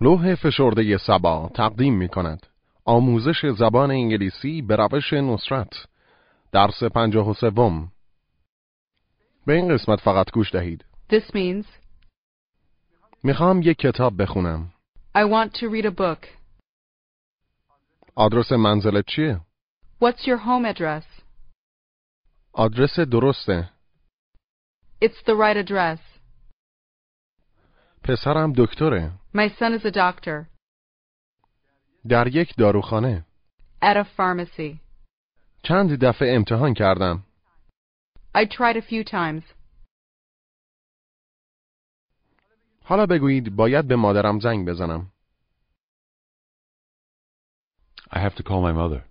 لوح فشرده سبا تقدیم می کند. آموزش زبان انگلیسی به روش نصرت درس پنجاه و سوم به این قسمت فقط گوش دهید This means, می‌خوام یک کتاب بخونم I want to read a book. آدرس منزلت چیه؟ What's your home address? آدرس درسته It's the right address. پسرم دکتره My son is a doctor. در یک داروخانه At a pharmacy. چند دفعه امتحان کردم I tried a few times. حالا بگویید باید به مادرم زنگ بزنم I have to call my mother.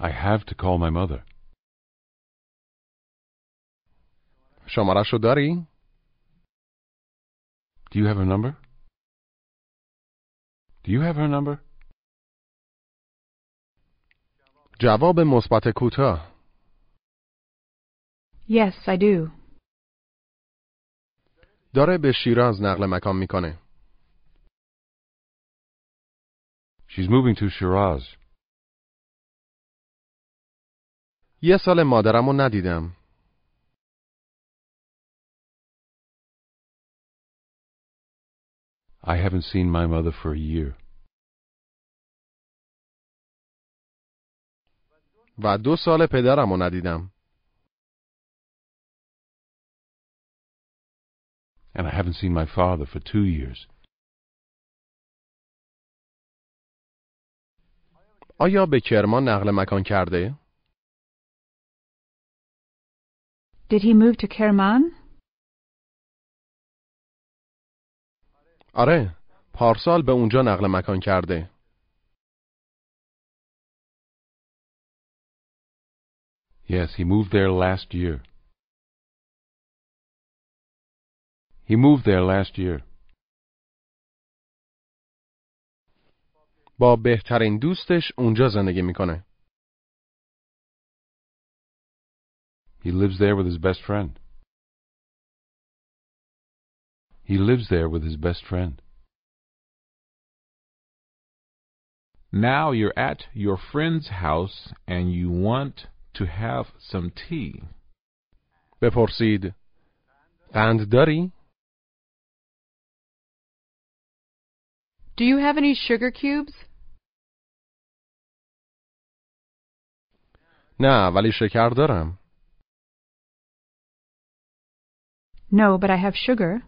I have to call my mother. شمارش رو داری؟ Do you have her number? Do you have her number? جواب مثبت کوتاه Yes, I do. داره به شیراز نقل مکان می‌کنه She's moving to Shiraz. یه سال مادرم رو ندیدم I haven't seen my mother for a year. و دو سال پدرم رو ندیدم And I haven't seen my father for two years. آیا به کرمان نقل مکان کرده؟ Did he move to Kerman? آره پارسال به اونجا نقل مکان کرده Yes, he moved there last year. He moved there last year. با بهترین دوستش اونجا زندگی می‌کنه He lives there with his best friend. He lives there with his best friend. Now you're at your friend's house and you want to have some tea. بپرسید قند داری؟ Do you have any sugar cubes? نه ولی شکر دارم No, but I have sugar.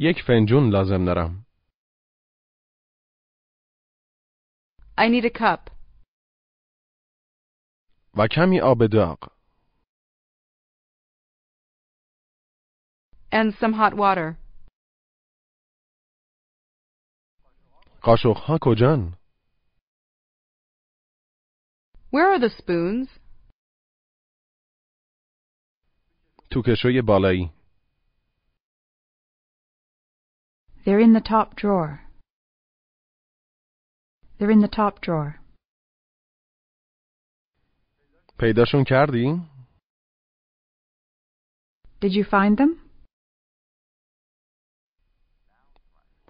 یک فنجون لازم دارم I need a cup. و کمی آب داغ And some hot water. قاشقها کجان؟ Where are the spoons? تو کشوی بالایی They're in the top drawer. They're in the top drawer. پیداشون کردی؟ Did you find them?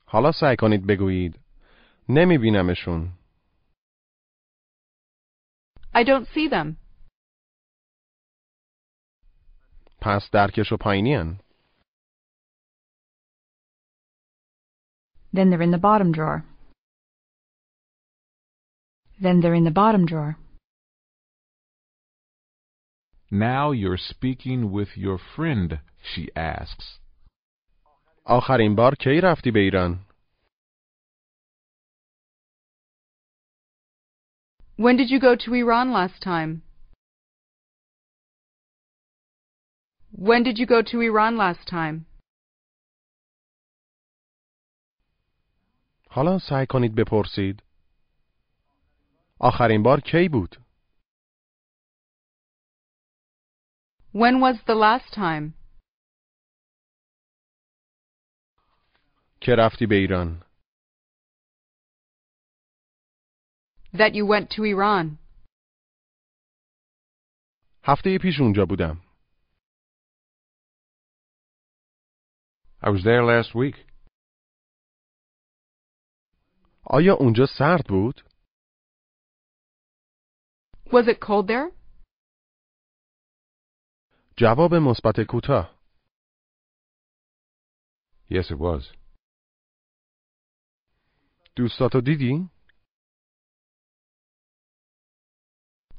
حالا سعی کنید بگویید نمی بینمشون I don't see them. پس درکش و پایینین Then they're in the bottom drawer. Then they're in the bottom drawer. Now you're speaking with your friend, she asks. آخرین بار کی رفتی به ایران؟ When did you go to Iran last time? When did you go to Iran last time? حالا سعی کنید بپرسید آخرین بار کی بود؟ When was the last time? که رفتی به ایران؟ That you went to Iran. هفته پیش اونجا بودم I was there last week. آیا اونجا سرد بود؟ Was it cold there? جواب مثبت کوتاه. Yes, it was. دوستاتو دیدی؟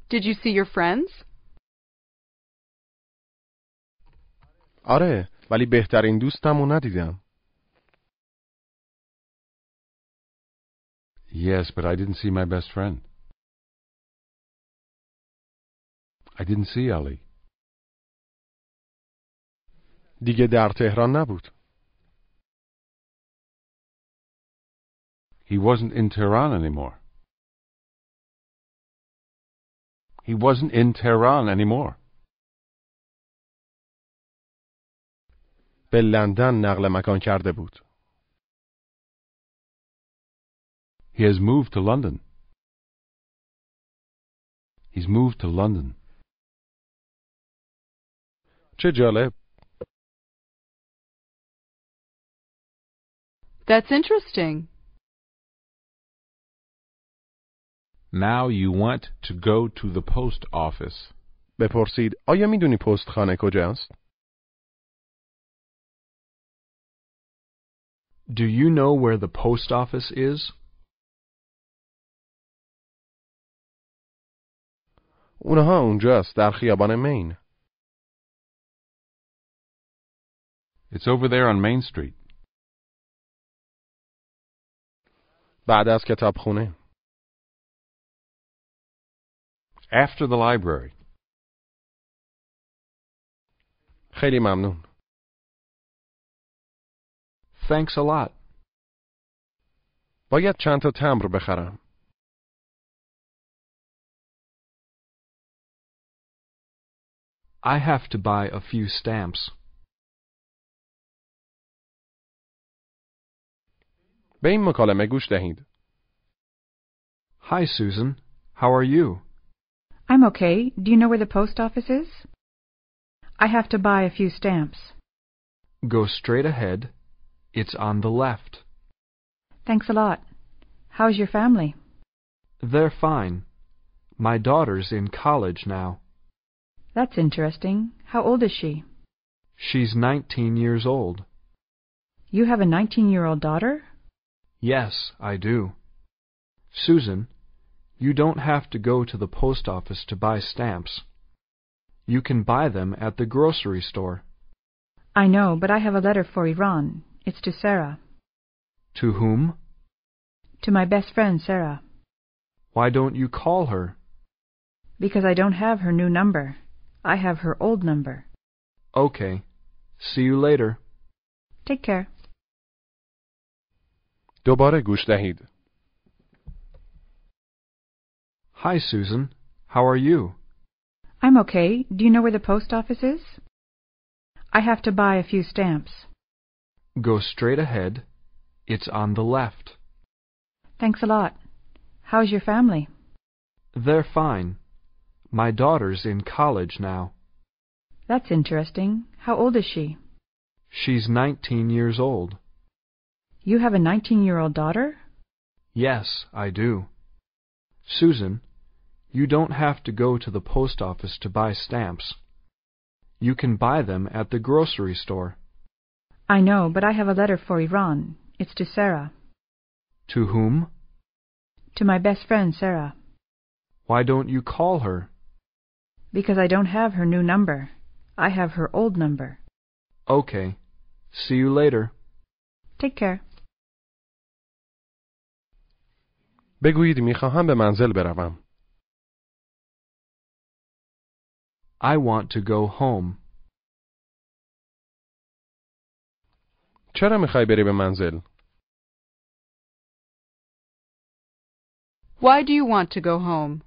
Did you see your friends? آره ولی بهترین دوستمو ندیدم. Yes, but I didn't see my best friend. I didn't see Ali. دیگه در تهران نبود. He wasn't in Tehran anymore. He wasn't in Tehran anymore. به لندن نقل مکان کرده بود. He has moved to London. He's moved to London. چه جالب. That's interesting. Now you want to go to the post office. بپرسید آیا میدونی پست خانه کجاست؟ Do you know where the post office is? اونها اونجاست در خیابان مین. It's over there on Main Street. بعد از کتابخونه. After the library. خیلی ممنون. Thanks a lot. باید چند تا تمبر بخرم. I have to buy a few stamps. به این مکالمه گوش دهید. Hi, Susan. How are you? I'm okay. Do you know where the post office is? I have to buy a few stamps. Go straight ahead. It's on the left. Thanks a lot. How's your family? They're fine. My daughter's in college now. That's interesting. How old is she? She's 19 years old. You have a 19 year old daughter? Yes, I do. Susan, you don't have to go to the post office to buy stamps. You can buy them at the grocery store. I know, but I have a letter for Iran. It's to Sarah. To whom? To my best friend, Sarah. Why don't you call her? Because I don't have her new number. I have her old number. Okay. See you later. Take care. دوباره گوش دهید. Hi, Susan. How are you? I'm okay. Do you know where the post office is? I have to buy a few stamps. Go straight ahead. It's on the left. Thanks a lot. How's your family? They're fine. My daughter's in college now. That's interesting. How old is she? She's 19 years old. You have a 19 year old daughter? Yes, I do. Susan, you don't have to go to the post office to buy stamps. You can buy them at the grocery store. I know, but I have a letter for Iran. It's to Sarah. To whom? To my best friend, Sarah. Why don't you call her? Because I don't have her new number. I have her old number. Okay. See you later. Take care. بگویید میخواهم به منزل بروم. I want to go home. چرا میخوای بری به منزل؟ Why do you want to go home?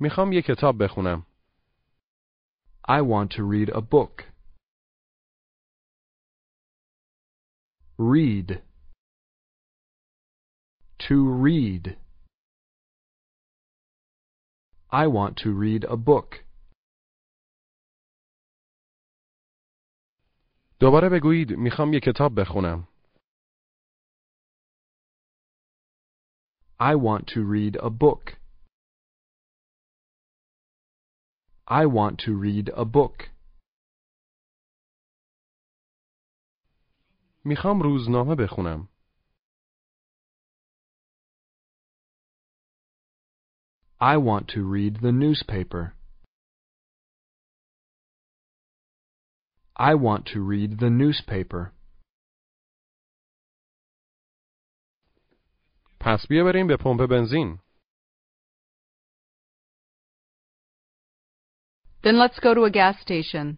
می‌خوام یه کتاب بخونم. I want to read a book. Read. To read. I want to read a book. دوباره بگویید می‌خوام یک کتاب بخونم. I want to read a book. I want to read a book. میخوام روزنامه بخونم. I want to read the newspaper. I want to read the newspaper. پس بیا بریم به پمپ بنزین. Then let's go to a gas station.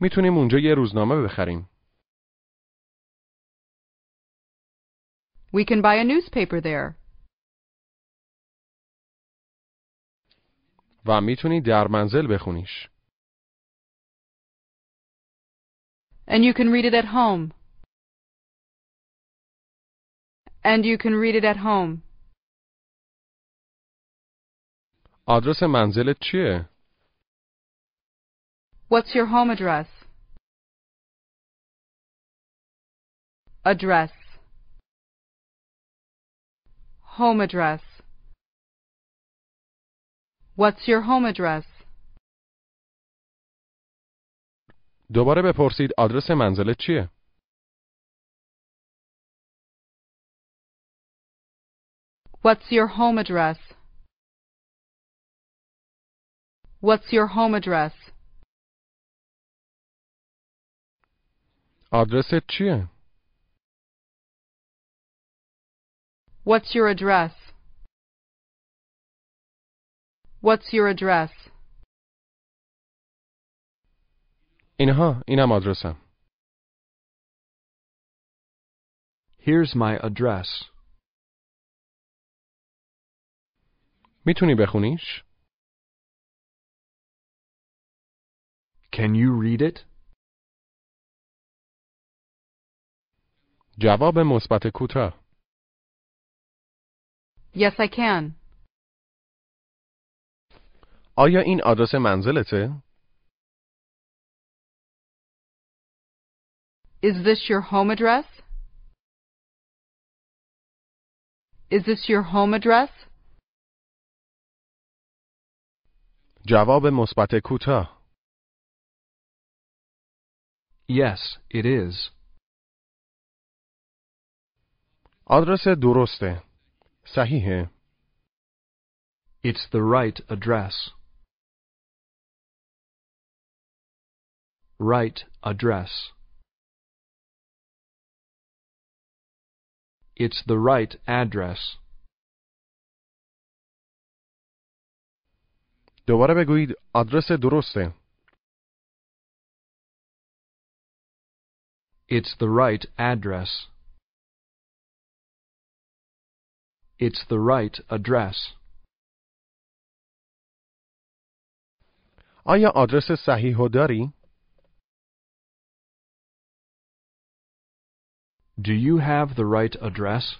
میتونیم اونجا یه روزنامه بخریم. We can buy a newspaper there. و میتونی در منزل بخونیش. And you can read it at home. And you can read it at home. آدرس منزلت چیه؟ What's your home address? Address. Home address. What's your home address? دوباره بپرسید آدرس منزلت چیه؟ What's your home address? What's your home address? آدرست چیه؟ What's your address? What's your address? اینها اینم آدرسم. Here's my address. میتونی بخونیش؟ Can you read it? جواب مثبت کوتاه. Yes, I can. آیا این آدرس منزلته؟ Is this your home address? Is this your home address? جواب مثبت کوتاه. Yes, it is. آدرس درسته. صحیحه. It's the right address. Right address. It's the right address. دوباره بگویید آدرس درسته. It's the right address. It's the right address. آیا آدرس صحیح رو داری؟ Do you have the right address?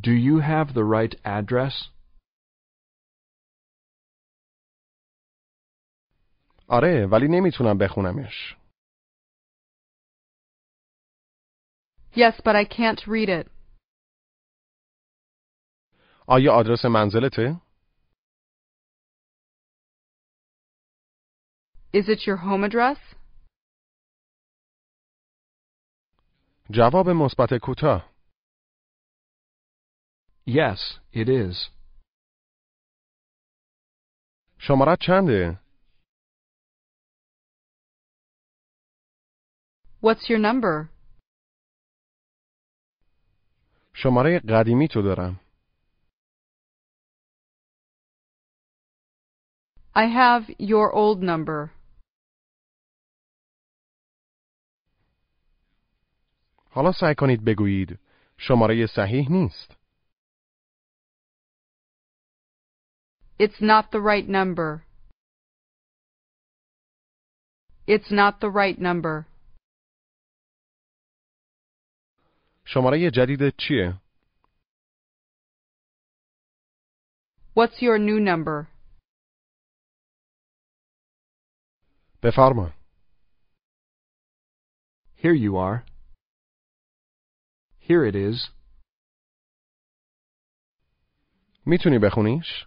Do you have the right address? آره ولی نمی‌تونم بخونمش. Yes, but I can't read it. آیا آدرس منزلته؟ Is it your home address? جواب مثبت کوتاه. Yes, it is. شمارت چنده؟ What's your number? شماره قدیمی تو دارم. I have your old number. حالا سعی کنید بگویید شماره صحیح نیست. It's not the right number. It's not the right number. شماره جدید چیه؟ What's your new number? بفرما. Here you are. Here it is. می‌تونی بخونیش؟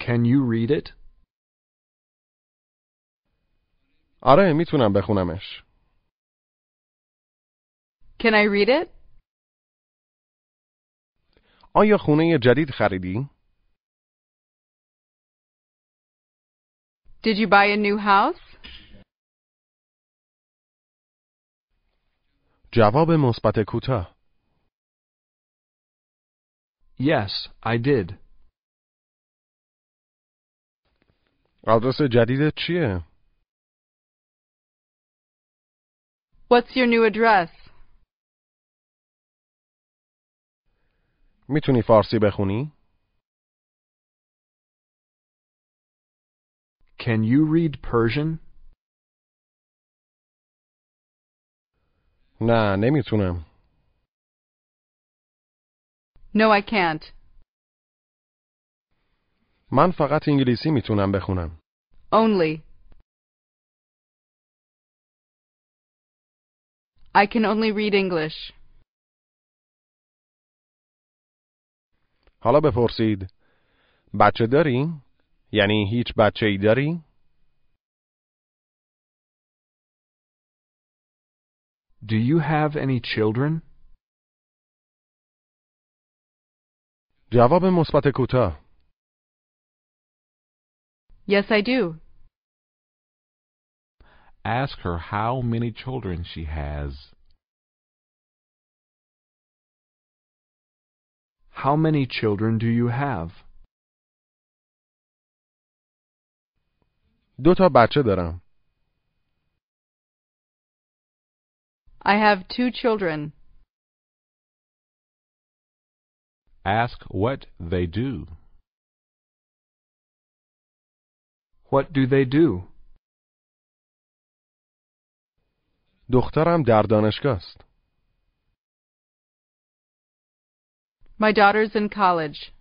Can you read it? آره می‌تونم بخونمش. Can I read it? آیا خونه جدید خریدی؟ Did you buy a new house? جواب مثبت کوتاه. Yes, I did. آدرس جدیدت چیه؟ What's your new address? می‌تونی فارسی بخونی؟ Can you read Persian? نه نمی‌تونم. No, I can't. من فقط انگلیسی می‌تونم بخونم. Only. I can only read English. حالا بپرسید بچه داری؟ یعنی هیچ بچه ای داری؟ Do you have any children? جواب مثبت کوتاه. Yes, I do. Ask her how many children she has. How many children do you have? دو تا بچه دارم. I have two children. Ask what they do. What do they do? دخترم در دانشگاه است. My daughter's in college.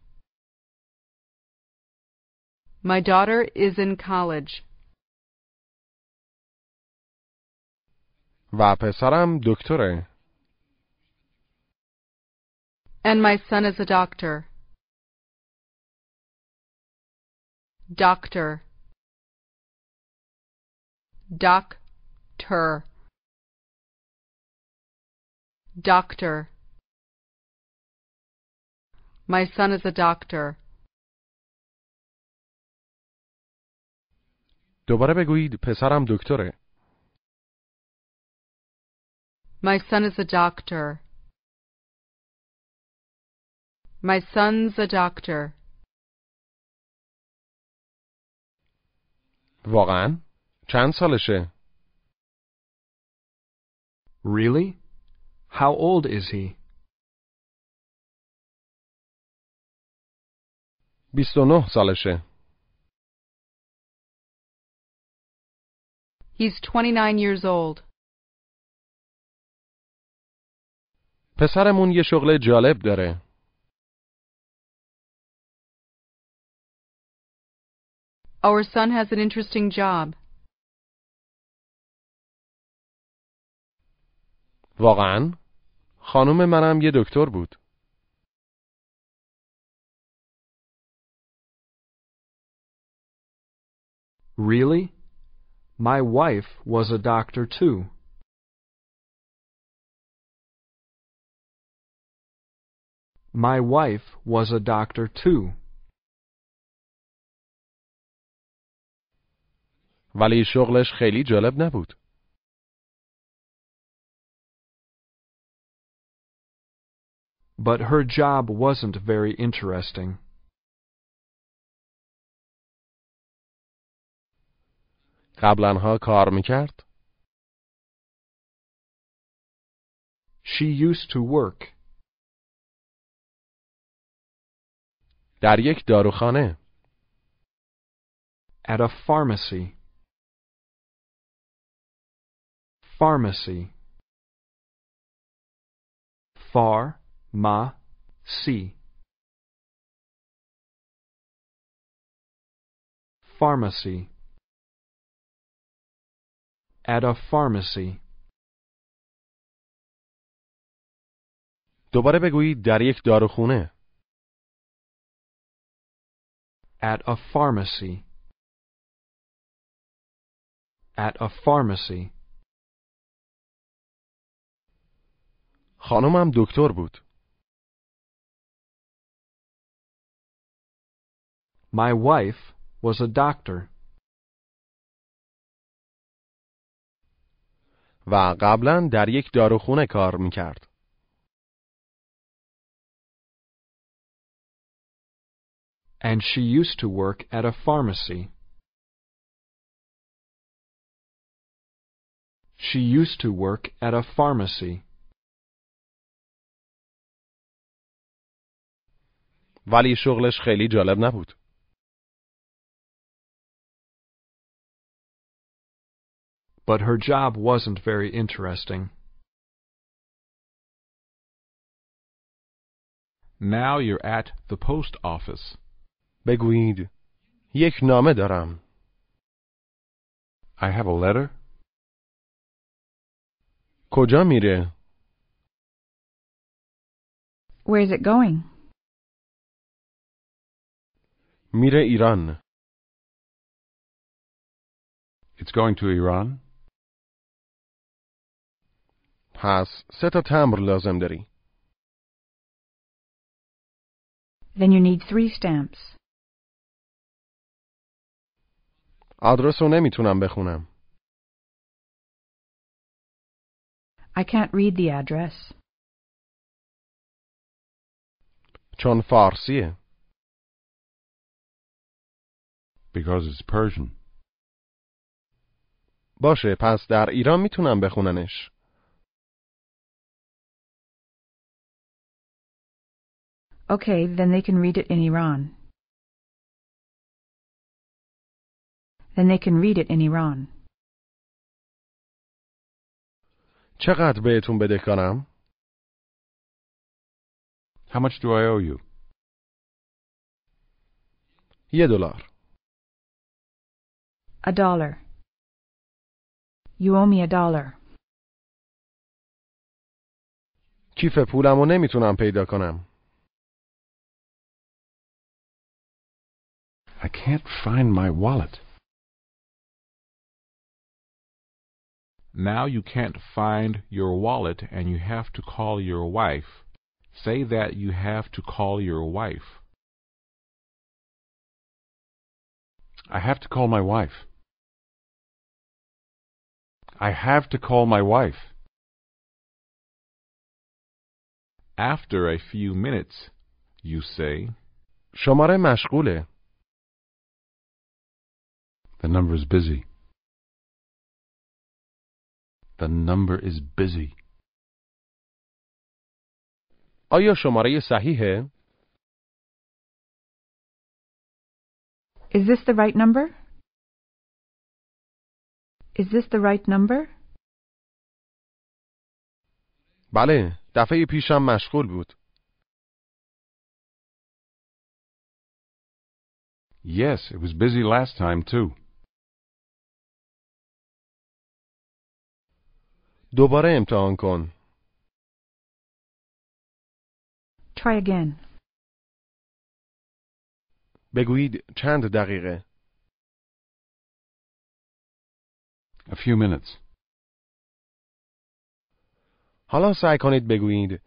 My daughter is in college. و پسرم دکتره. And my son is a doctor. Doctor. Doctor. Doctor. My son is a doctor. دوباره بگویید پسرم دکتره. My son is a doctor. My son's a doctor. واقعا؟ چند سالشه؟ Really? How old is he? 29 سالشه. He's 29 years old. پسرمون یه شغل جالب داره. Our son has an interesting job. واقعا؟ خانم منم یه دکتر بود. Really? My wife was a doctor too. My wife was a doctor too. ولی شغلش خیلی جالب نبود. But her job wasn't very interesting. قبلا کار می‌کرد؟ She used to work. در یک داروخانه. At a pharmacy. Pharmacy. Far, ma, si. Pharmacy. At a pharmacy. دوباره بگویید در یک داروخونه. At a pharmacy. At a pharmacy. خانمم دکتر بود. My wife was a doctor. و قبلا در یک داروخونه کار می‌کرد. And she used to work at a pharmacy. She used to work at a pharmacy. ولی شغلش خیلی جالب نبود. But her job wasn't very interesting. Now you're at the post office. بگویید یک نامه دارم. I have a letter. کجا میره؟ Where is it going? میره ایران. It's going to Iran. پس سه تا تمبر لازم داری. Then you need three stamps. آدرس رو نمی‌تونم بخونم. I can't read the address. چون فارسیه. Because it's Persian. باشه پس در ایران می‌تونم بخوننش. Okay, then they can read it in Iran. Then they can read it in Iran. چقدر بهتون بدهکارم؟ How much do I owe you? یه دلار. A dollar. You owe me a dollar. کیف پولم رو نمیتونم پیدا کنم. I can't find my wallet. Now you can't find your wallet and you have to call your wife. Say that you have to call your wife. I have to call my wife. I have to call my wife. After a few minutes, you say, شماره مشغوله. The number is busy. The number is busy. آیا شماره صحیحه؟ Is this the right number? Is this the right number? بله، دفعه پیشم مشغول بود. Yes, it was busy last time too. دوباره امتحان کن. Try again. بگویید چند دقیقه. A few minutes. حالا سعی کنید بگویید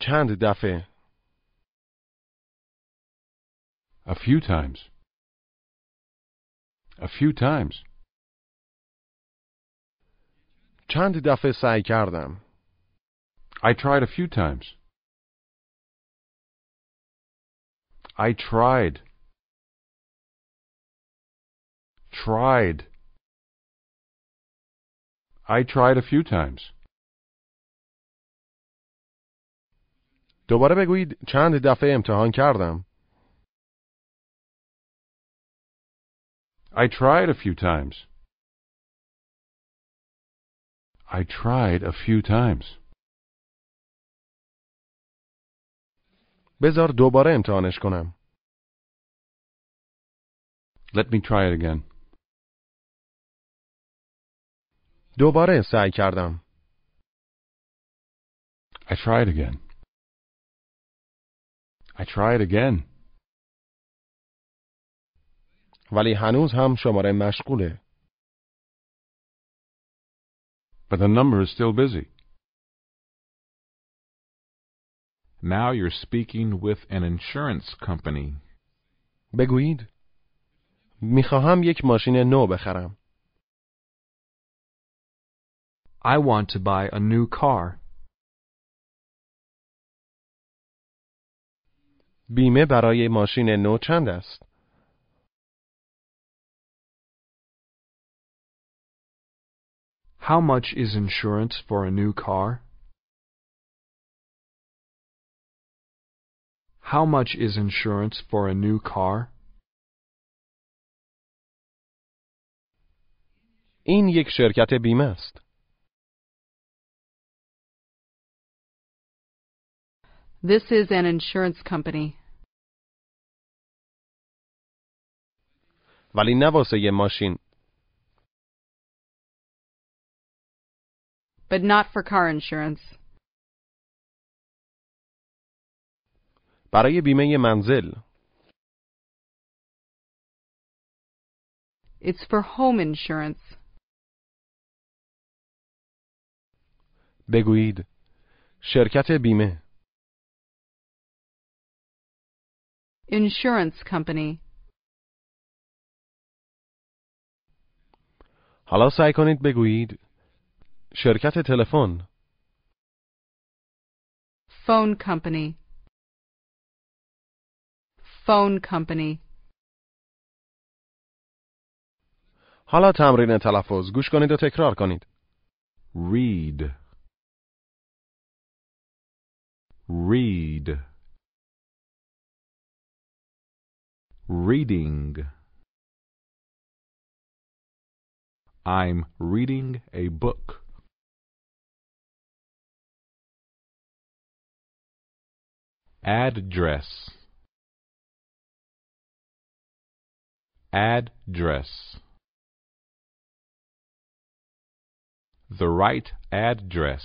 چند دفعه. A few times. A few times. چند دفعه سعی کردم. I tried a few times. I tried. Tried. I tried a few times. دوباره بگویید چند دفعه امتحان کردم. I tried a few times. I tried a few times. بذار دوباره امتحانش کنم. Let me try it again. دوباره سعی کردم. I tried again. I tried again. ولی هنوز هم شماره مشغوله. But the number is still busy. Now you're speaking with an insurance company. بگویید میخواهم یک ماشین نو بخرم. I want to buy a new car. بیمه برای ماشین نو چند است؟ How much is insurance for a new car? How much is insurance for a new car? این یک شرکت بیمه است. This is an insurance company. ولی نه واسه یه ماشین. But not for car insurance. برای بیمه منزل. It's for home insurance. بگویید شرکت بیمه. Insurance company. حالا سعی کنید بگویید شرکت تلفن. Phone company. Phone company. حالا تمرین تلفظ گوش کنید و تکرار کنید. Read. Read. Reading. I'm reading a book. Address. Address. The right address.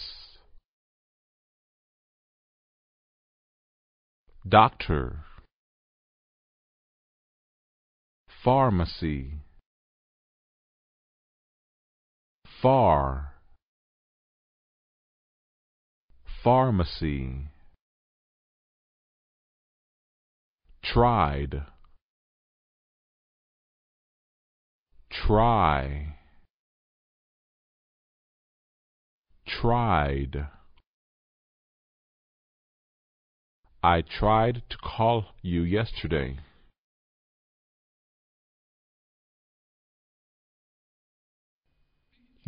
Doctor. Pharmacy. Far. Pharmacy. Tried. Try. Tried. I tried to call you yesterday.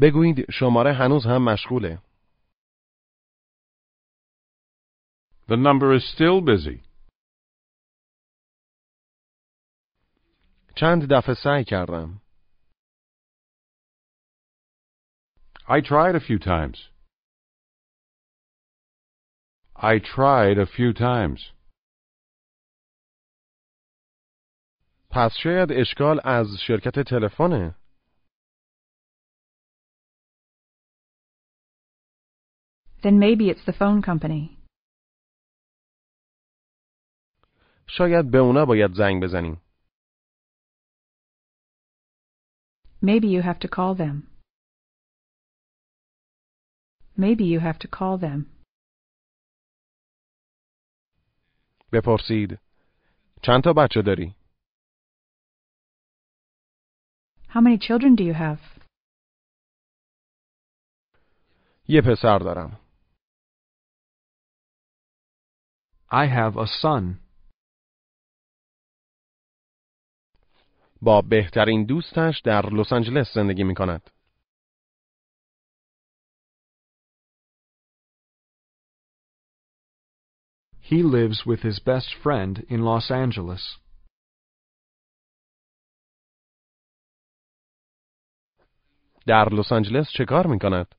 بگویید شماره هنوز هم مشغوله. The number is still busy. چند دفعه سعی کردم. I tried a few times. I tried a few times. پس شاید اشکال از شرکت تلفنه. Then maybe it's the phone company. شاید به اونا باید زنگ بزنیم. Maybe you have to call them. Maybe you have to call them. بپرسید. چند تا بچه داری؟ How many children do you have? یه پسر دارم. I have a son. با بهترین دوستش در لس آنجلس زندگی می کند. He lives with his best friend in Los Angeles. در لس آنجلس چه کار می کند؟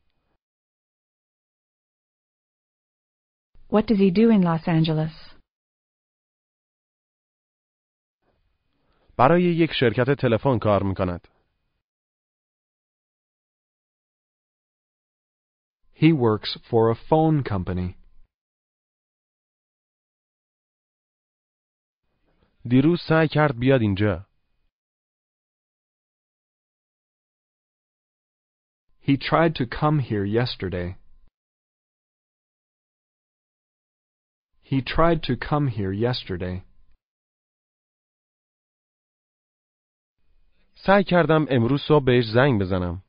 What does he do in Los Angeles? برای یک شرکت تلفن کار می کند. He works for a phone company. دیروز سعی کرد بیاد اینجا. He tried to come here yesterday. He tried to come here yesterday. سعی کردم امروز صبح بهش زنگ بزنم.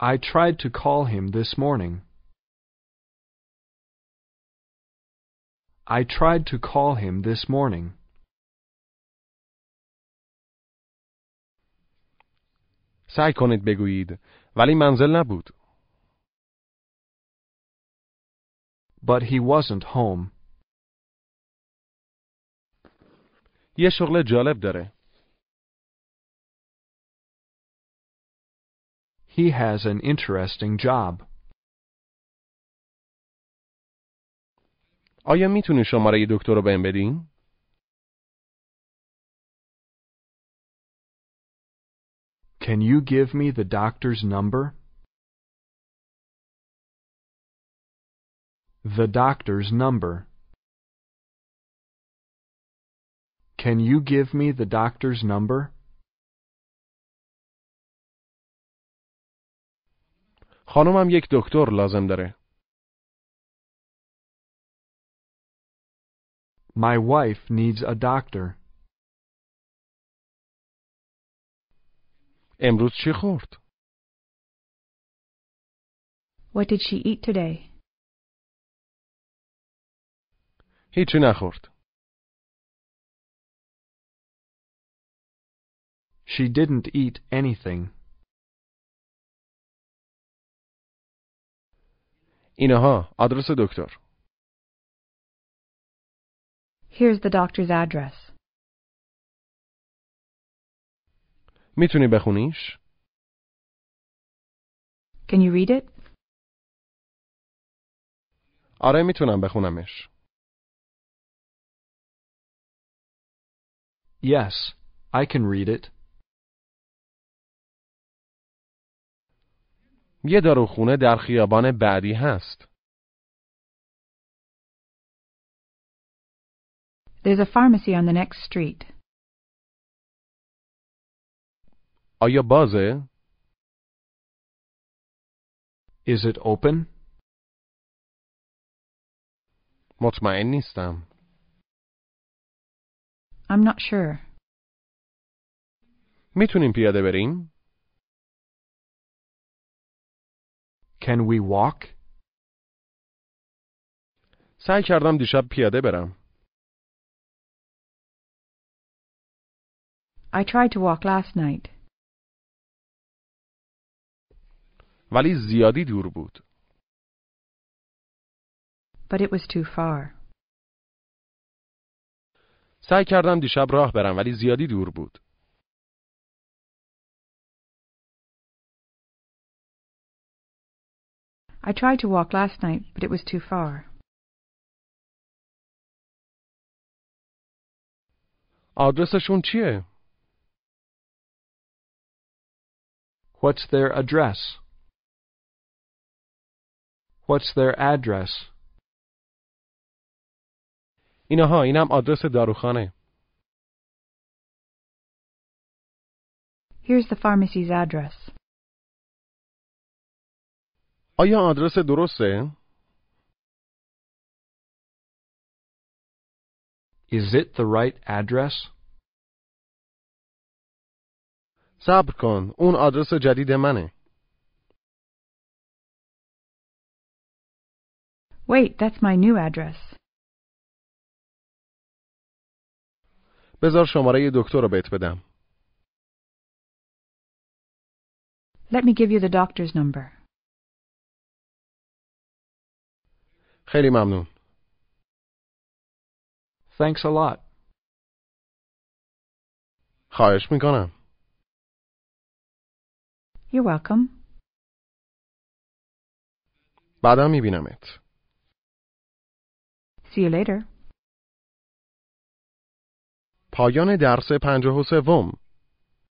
I tried to call him this morning. I tried to call him this morning. سعی کنید بگویید ولی منزل نبود. But he wasn't home. یه شغل جالب داره. He has an interesting job. آیا میتونی شماره دکتر رو بهم بدین؟ Can you give me the doctor's number? The doctor's number. Can you give me the doctor's number? خانمم یک دکتر لازم داره. My wife needs a doctor. امروز چی خورد؟ What did she eat today? هیچی نخورد. She didn't eat anything. اینها آدرس دکتر. Here's the doctor's address. میتونی بخونیش؟ Can you read it? آره میتونم بخونمش. Yes, I can read it. یه داروخونه در خیابان بعدی هست. There's a pharmacy on the next street. آیا بازه؟ Is it open? مطمئن نیستم. I'm not sure. می‌تونیم پیاده بریم؟ Can we walk? سعی کردم دیشب پیاده برم. I tried to walk last night, ولی زیادی دور بود. but it was too far. سعی کردم دیشب راه برم ولی زیادی دور بود. I tried to walk last night, but it was too far. آدرسشون چیه؟ What's their address? What's their address? اینها اینم آدرس داروخانه. Here's the pharmacy's address. آیا آدرس درسته؟ Is it the right address? صبر کن. اون آدرس جدید منه. Wait, that's my new address. بذار شماره دکتر رو بهت بدم. Let me give you the doctor's number. خیلی ممنون. Thanks a lot. خواهش می‌کنم. You're welcome. بعدا میبینمت. See you later. پایان درس پنجاه و سوم